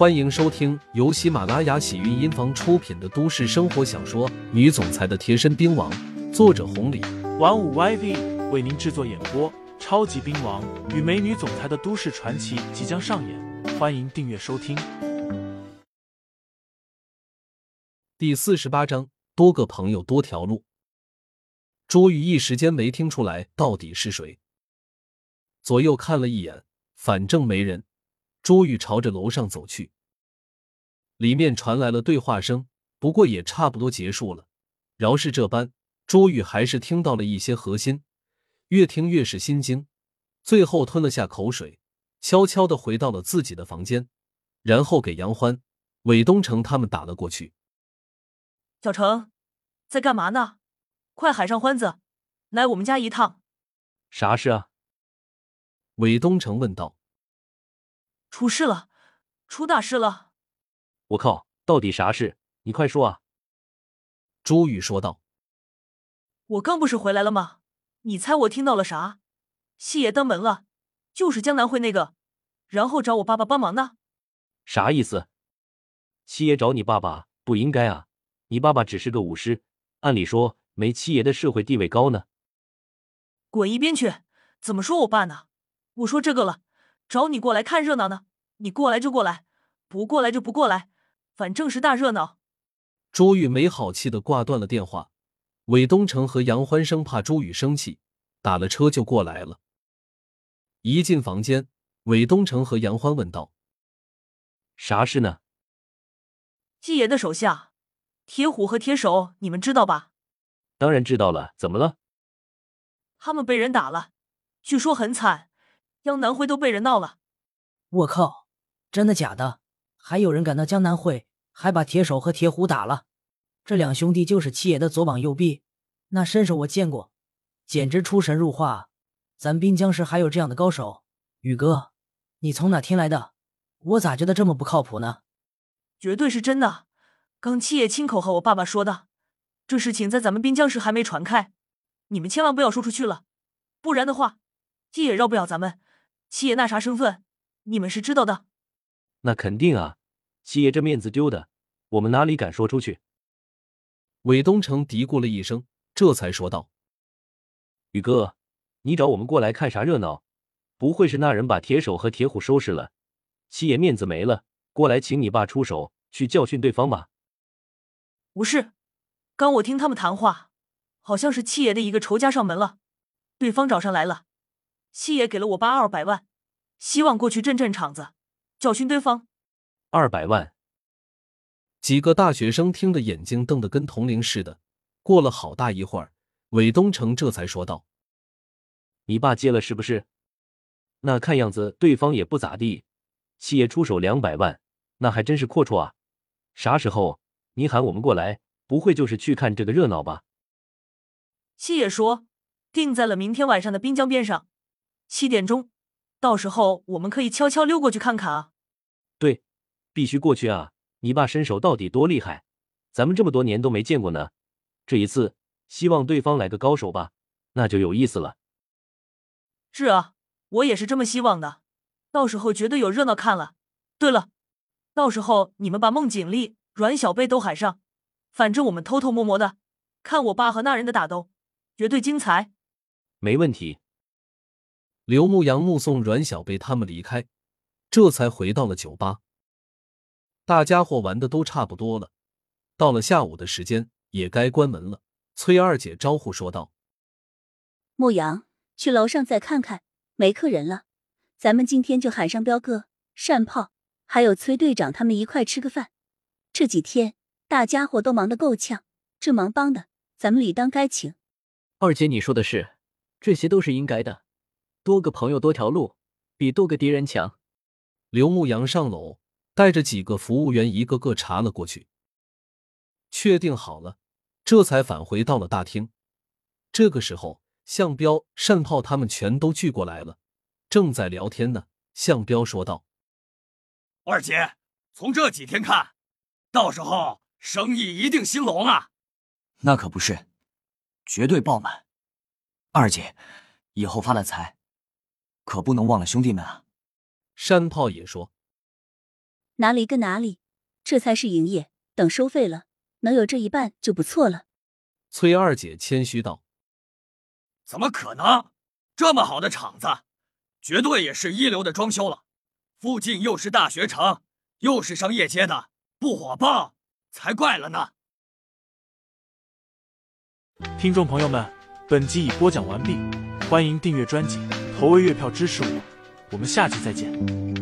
欢迎收听由喜马拉雅喜韵音房出品的都市生活小说《女总裁的贴身兵王》，作者红礼，玩五 YV 为您制作演播。超级兵王与美女总裁的都市传奇即将上演，欢迎订阅收听。第四十八章，多个朋友多条路。朱玉一时间没听出来到底是谁，左右看了一眼，反正没人。朱玉朝着楼上走去，里面传来了对话声，不过也差不多结束了。饶是这般，朱玉还是听到了一些核心，越听越是心惊，最后吞了下口水，悄悄的回到了自己的房间，然后给杨欢、韦东城他们打了过去。小程，在干嘛呢？快喊上欢子，来我们家一趟。啥事啊？韦东城问道。出事了，出大事了！我靠，到底啥事？你快说啊！朱宇说道。我刚不是回来了吗？你猜我听到了啥？七爷登门了，就是江南会那个，然后找我爸爸帮忙呢。啥意思？七爷找你爸爸不应该啊，你爸爸只是个武师，按理说没七爷的社会地位高呢。滚一边去！怎么说我爸呢？我说这个了。找你过来看热闹呢，你过来就过来，不过来就不过来，反正是大热闹。朱玉没好气的挂断了电话。韦东城和杨欢生怕朱宇生气，打了车就过来了。一进房间，韦东城和杨欢问道：“啥事呢？”季爷的手下铁虎和铁手，你们知道吧？当然知道了，怎么了？他们被人打了，据说很惨。江南会都被人闹了，我靠！真的假的？还有人敢到江南会，还把铁手和铁虎打了。这两兄弟就是七爷的左膀右臂，那身手我见过，简直出神入化。咱滨江市还有这样的高手？宇哥，你从哪听来的？我咋觉得这么不靠谱呢？绝对是真的，刚七爷亲口和我爸爸说的。这事情在咱们滨江市还没传开，你们千万不要说出去了，不然的话，七爷饶不了咱们。七爷那啥身份，你们是知道的。那肯定啊，七爷这面子丢的，我们哪里敢说出去？韦东城嘀咕了一声，这才说道：“宇哥，你找我们过来看啥热闹？不会是那人把铁手和铁虎收拾了，七爷面子没了，过来请你爸出手去教训对方吧？”不是，刚我听他们谈话，好像是七爷的一个仇家上门了，对方找上来了。七爷给了我爸二百万，希望过去镇镇场子，教训对方。二百万，几个大学生听得眼睛瞪得跟铜铃似的。过了好大一会儿，韦东城这才说道：“你爸接了是不是？那看样子对方也不咋地。七爷出手两百万，那还真是阔绰啊！啥时候你喊我们过来，不会就是去看这个热闹吧？”七爷说定在了明天晚上的滨江边上。七点钟，到时候我们可以悄悄溜过去看看啊！对，必须过去啊！你爸身手到底多厉害，咱们这么多年都没见过呢。这一次，希望对方来个高手吧，那就有意思了。是啊，我也是这么希望的。到时候绝对有热闹看了。对了，到时候你们把孟景丽、阮小贝都喊上，反正我们偷偷摸摸的看我爸和那人的打斗，绝对精彩。没问题。刘牧阳目送阮小贝他们离开，这才回到了酒吧。大家伙玩的都差不多了，到了下午的时间，也该关门了。崔二姐招呼说道：“牧阳，去楼上再看看，没客人了。咱们今天就喊上彪哥、善炮，还有崔队长他们一块吃个饭。这几天大家伙都忙得够呛，这忙帮的，咱们理当该请。”二姐，你说的是，这些都是应该的。多个朋友多条路，比多个敌人强。刘牧阳上楼，带着几个服务员一个个查了过去，确定好了，这才返回到了大厅。这个时候，向彪、单炮他们全都聚过来了，正在聊天呢。向彪说道：“二姐，从这几天看，到时候生意一定兴隆啊！那可不是，绝对爆满。二姐，以后发了财。”可不能忘了兄弟们啊！山炮也说：“哪里跟哪里，这才是营业。等收费了，能有这一半就不错了。崔二姐谦虚道：“怎么可能？这么好的厂子，绝对也是一流的装修了。附近又是大学城，又是商业街的，不火爆才怪了呢。”听众朋友们，本集已播讲完毕，欢迎订阅专辑，投喂月票支持我，我们下期再见。